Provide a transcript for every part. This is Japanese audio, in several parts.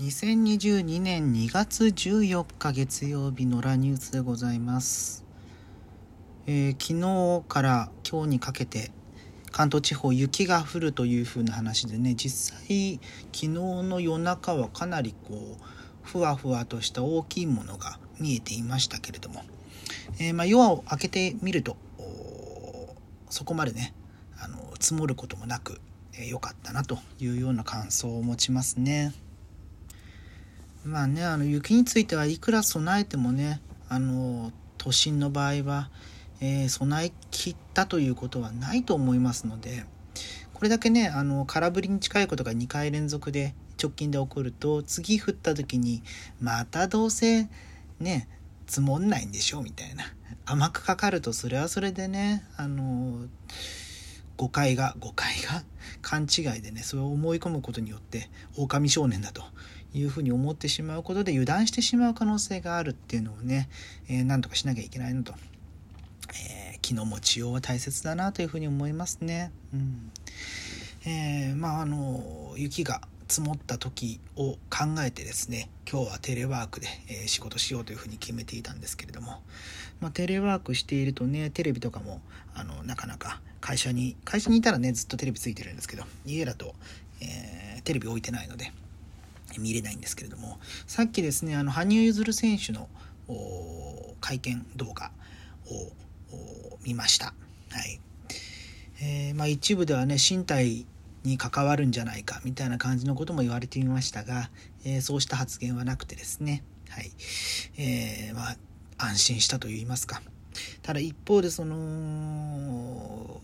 2022年2月14日月曜日のラニュースでございます、えー昨日から今日にかけて関東地方雪が降るという風な話でね実際昨日の夜中はかなりこうふわふわとした大きいものが見えていましたけれども、えーまあ、夜を明けてみるとそこまでねあの積もることもなく良、えーかったなというような感想を持ちますね。まあねあの雪についてはいくら備えてもねあの都心の場合は、えー備え切ったということはないと思いますのでこれだけねあの空振りに近いことが2回連続で直近で起こると次降った時にまたどうせね積もんないんでしょうみたいな。甘くかかるとそれはそれでねあの誤解が誤解が勘違いでねそれを思い込むことによって狼少年だというふうに思ってしまうことで油断してしまう可能性があるっていうのをね、えーなんとかしなきゃいけないのと、えー気の持ちようは大切だなというふうに思いますね。うん。えーまああの雪が積もった時を考えてですね今日はテレワークで、え仕事しようというふうに決めていたんですけれども、まあ、テレワークしているとねテレビとかもあのなかなか会社に会社にいたらねずっとテレビついてるんですけど家だと、えーテレビ置いてないので。見れないんですけれどもさっきですねあの羽生結弦選手の会見動画を見ました。はい。えーまあ、一部ではね身体に関わるんじゃないかみたいな感じのことも言われていましたが、えーそうした発言はなくてですね、はい。えーまあ、安心したといいますか。ただ一方でその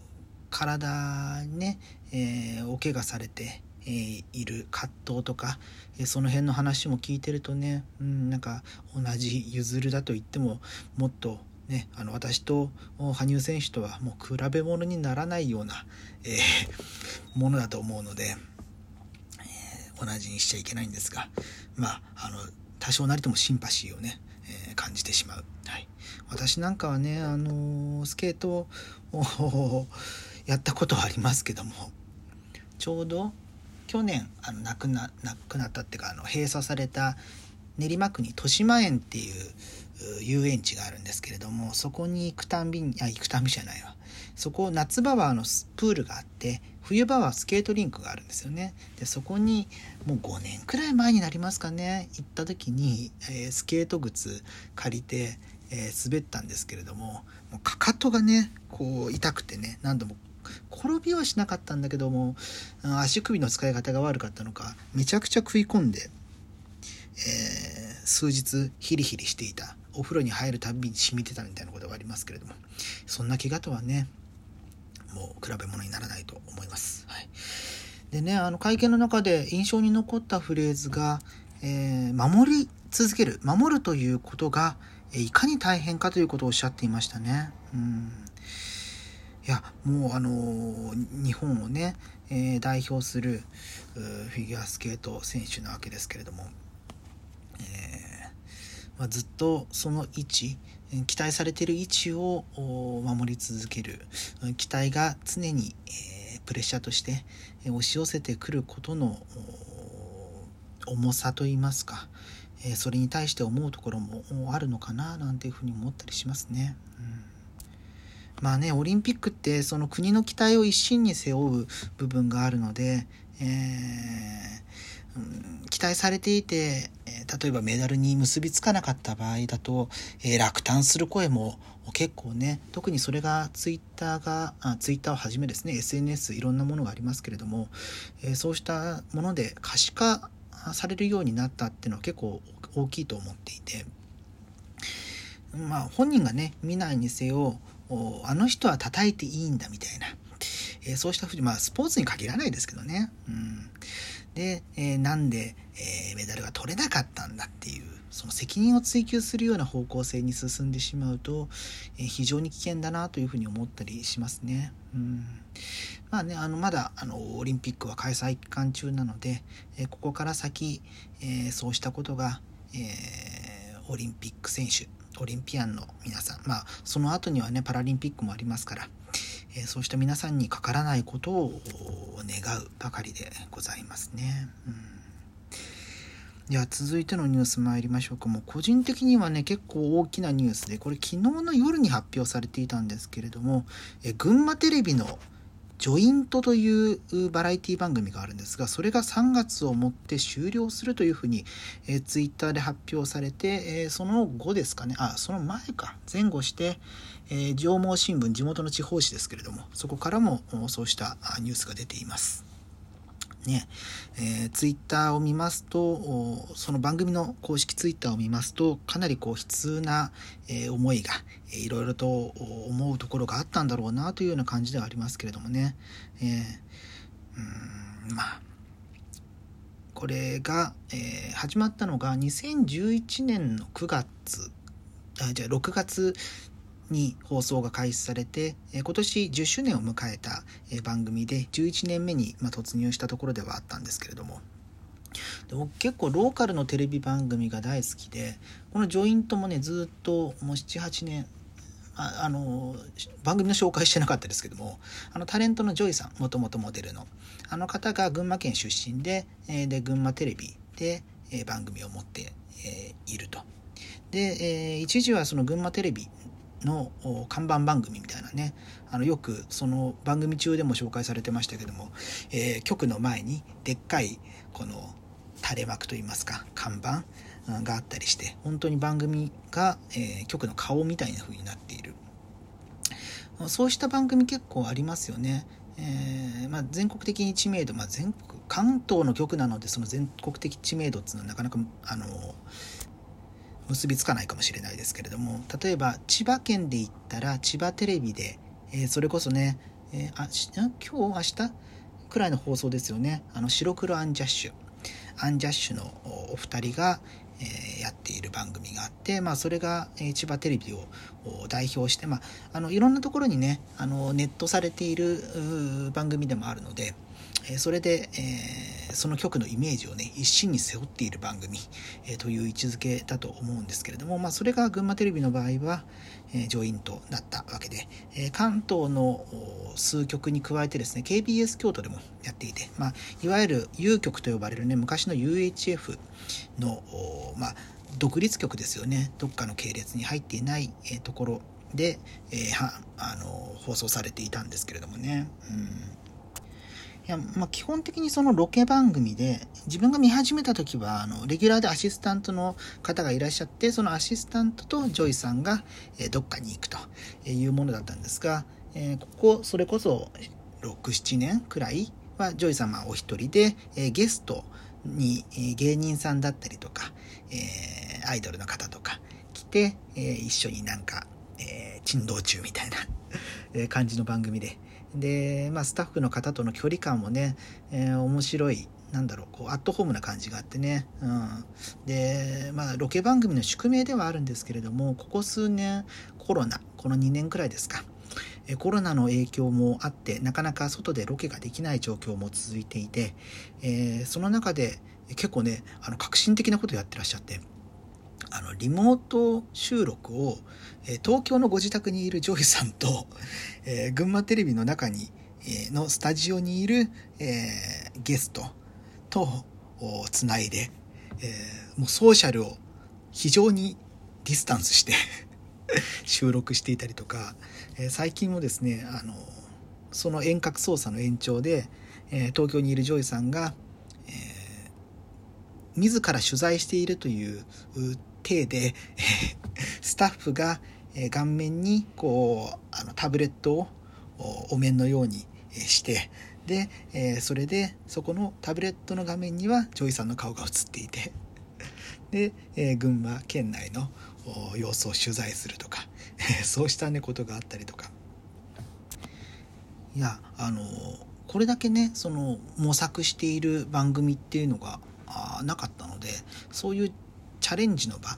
体にね、えーお怪我されて、えーいる葛藤とか、えーその辺の話も聞いてるとね、うん、なんか同じ譲るだと言ってももっとね、あの私と羽生選手とはもう比べ物にならないような、えーものだと思うので、えー同じにしちゃいけないんですがまああの多少なりともシンパシーをね、えー感じてしまう、はい、私なんかはね、あのスケートを やったことはありますけどもちょうど去年あの亡くな亡くなったっていうかあの閉鎖された練馬区に豊島園っていう遊園地があるんですけれどもそこに行くたんびにあ行くたんびじゃないわ。そこ夏場はあのプールがあって冬場はスケートリンクがあるんですよね。でそこにもう5年くらい前になりますかね行った時に、えースケート靴借りて、えー滑ったんですけれどももうかかとがねこう痛くてね何度も転びはしなかったんだけどもうん足首の使い方が悪かったのかめちゃくちゃ食い込んで、えー数日ヒリヒリしていたお風呂に入るたびに染みてたみたいなことがありますけれどもそんな怪我とはねもう比べ物にならないと思います。はい、でねあの会見の中で印象に残ったフレーズが、えー守り続ける守るということがえーいかに大変かということをおっしゃっていましたね。うんいやもうあのー日本をね、えー代表するフィギュアスケート選手なわけですけれども、えーまあ、ずっとその位置期待されている位置を守り続ける期待が常に、えープレッシャーとして押し寄せてくることの重さといいますか、えそれに対して思うところもあるのかななんていうふうに思ったりしますね。うんまあねオリンピックってその国の期待を一身に背負う部分があるので、えー期待されていて、例えばメダルに結びつかなかった場合だと、えー落胆する声も結構ね特にそれがツイッターがあツイッターをはじめですね SNS いろんなものがありますけれども、えーそうしたもので可視化されるようになったっていうのは結構大きいと思っていて。まあ本人がね見ないにせよあの人は叩いていいんだみたいな、えーそうしたふうにまあスポーツに限らないですけどね、うん、で、えーなんで、えーメダルが取れなかったんだっていうその責任を追及するような方向性に進んでしまうと、え非常に危険だなというふうに思ったりしますね。うん。まあね、あのまだあのオリンピックは開催期間中なので、えここから先、えそうしたことが、えオリンピック選手オリンピアンの皆さんまあその後にはねパラリンピックもありますから、えーそうした皆さんにかからないことを願うばかりでございますね。うんでは続いてのニュース参りましょうか。もう個人的にはね、結構大きなニュースで、これ昨日の夜に発表されていたんですけれども、え群馬テレビのジョイントというバラエティ番組があるんですが、それが3月をもって終了するというふうに、えー、ツイッターで発表されて、えー、その後ですかね、あ、その前か、前後して、えー、上毛新聞、地元の地方紙ですけれども、そこからもそうしたニュースが出ています。ね、えー、ツイッターを見ますと、その番組の公式ツイッターを見ますと、かなりこう悲痛な、えー、思いが、えー、いろいろと思うところがあったんだろうなというような感じではありますけれどもね。えー、うんまあこれが、えー、始まったのが2011年の9月あじゃあ6月に放送が開始されて、今年10周年を迎えた番組で11年目に突入したところではあったんですけれどもで僕結構ローカルのテレビ番組が大好きでこの JOYnt もねずっともう78年ああの番組の紹介してなかったですけどもあのタレントの JOY さんもともとモデルのあの方が群馬県出身でで群馬テレビで番組を持っていると。で、え一時はその群馬テレビの看板番組みたいなねあのよくその番組中でも紹介されてましたけども、えー、局の前にでっかいこの垂れ幕といいますか看板があったりして本当に番組が、えー、局の顔みたいな風になっているそうした番組結構ありますよね。えーまあ、全国的に知名度、まあ、全国関東の局なのでその全国的知名度っていうのはなかなかあの結びつかないかもしれないですけれども例えば千葉県で言ったら千葉テレビで、えー、それこそね、えー、あ今日明日くらいの放送ですよね。あの白黒アンジャッシュ。アンジャッシュのお二人が、えー、やっている番組があって、まあ、それが、え、千葉テレビを代表して、まあ、あのいろんなところにねあのネットされている番組でもあるので、え、それで、えーその曲のイメージをね一身に背負っている番組、えという位置づけだと思うんですけれども、まあ、それが群馬テレビの場合は、えジョイントだったわけで、え関東の数局に加えてですね KBS 京都でもやっていて、まあ、いわゆる U 局と呼ばれるね昔の UHF の、まあ、独立局ですよねどっかの系列に入っていない、えところで、え、はあの放送されていたんですけれどもね。うんいや、まあ、基本的にそのロケ番組で、自分が見始めた時は、あの、レギュラーでアシスタントの方がいらっしゃって、そのアシスタントと JOY さんが、えどっかに行くというものだったんですが、えここ、それこそ、6、7年くらいは、 JOY さんお一人で、えゲストに、え芸人さんだったりとか、えアイドルの方とか来て、え一緒になんか、え珍道中みたいな感じの番組で、で、まあ、スタッフの方との距離感もね、えー、面白いなんだろうこうアットホームな感じがあってね、うん、でまあロケ番組の宿命ではあるんですけれどもここ数年コロナこの2年くらいですか。えコロナの影響もあってなかなか外でロケができない状況も続いていて、えー、その中で結構ねあの革新的なことやってらっしゃって。あのリモート収録を、え東京のご自宅にいる JOY さんと、え、群馬テレビの中に、え、のスタジオにいる、え、ゲストとつないで、えもうソーシャルを非常にディスタンスして 収録していたりとか、え最近もですねあのその遠隔操作の延長で、え東京にいるジョイさんが、え自ら取材しているという体で、スタッフが顔面にこうあのタブレットをお面のようにしてでえそれでそこのタブレットの画面にはジョイさんの顔が映っていて でえ群馬県内の様子を取材するとか そうしたねことがあったりとか。いやあのこれだけねその模索している番組っていうのがなかったのでそういうチャレンジの場、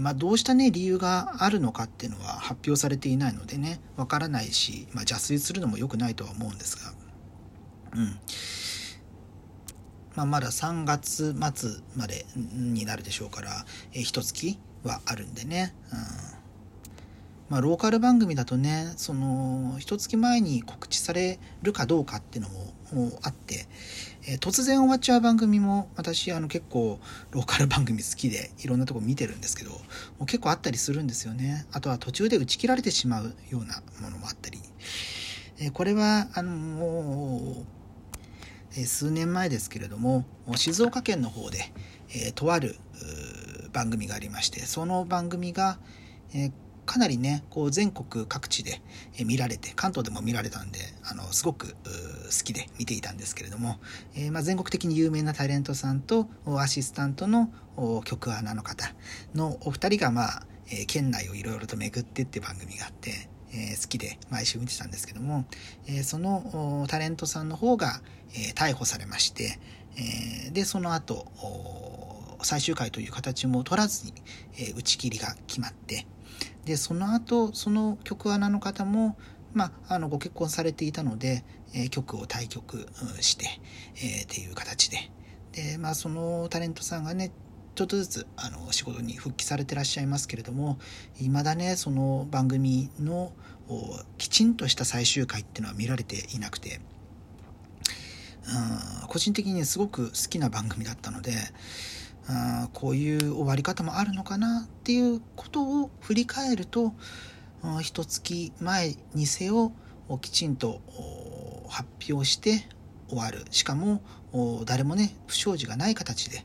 まあ、どうしたね理由があるのかっていうのは発表されていないのでねわからないし、まあ、邪推するのも良くないとは思うんですが、うん。まあ、まだ3月末までになるでしょうからえ一月はあるんでね、うん。まあ、ローカル番組だとねその一月前に告知されるかどうかっていうのもあって、えー、突然終わっちゃう番組も私あの結構ローカル番組好きでいろんなとこ見てるんですけどもう結構あったりするんですよね。あとは途中で打ち切られてしまうようなものもあったり、えー、これはあのもう、え数年前ですけれども静岡県の方で、えとある番組がありましてその番組が、えかなりねこう全国各地で見られて関東でも見られたんであのすごく好きで見ていたんですけれども、えー、まあ、全国的に有名なタレントさんとアシスタントの曲穴の方のお二人が、まあえー、県内をいろいろと巡ってって番組があって、えー、好きで毎週見てたんですけども、えそのタレントさんの方が、え逮捕されまして、えでその後最終回という形も取らずに、え打ち切りが決まってでその後その曲穴の方も、まあ、あのご結婚されていたので、えー、曲を対局して、えー、っていう形で。で、まあ、そのタレントさんがねちょっとずつあの仕事に復帰されてらっしゃいますけれどもいまだねその番組のきちんとした最終回っていうのは見られていなくて。うん個人的にすごく好きな番組だったのであこういう終わり方もあるのかなっていうことを振り返ると一月前にせよきちんと発表して終わる。しかも誰もね不祥事がない形で、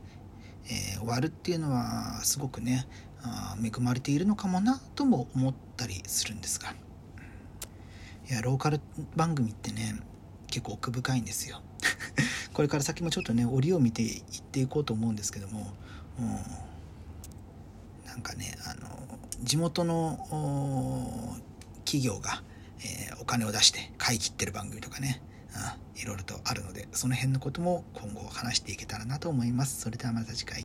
えー、終わるっていうのはすごくね恵まれているのかもなとも思ったりするんですが。いやローカル番組ってね結構奥深いんですよ。これから先もちょっとね折を見ていっていこうと思うんですけども、うん、なんかねあの地元の企業が、えー、お金を出して買い切ってる番組とかね、うん、いろいろとあるのでその辺のことも今後話していけたらなと思います。それではまた次回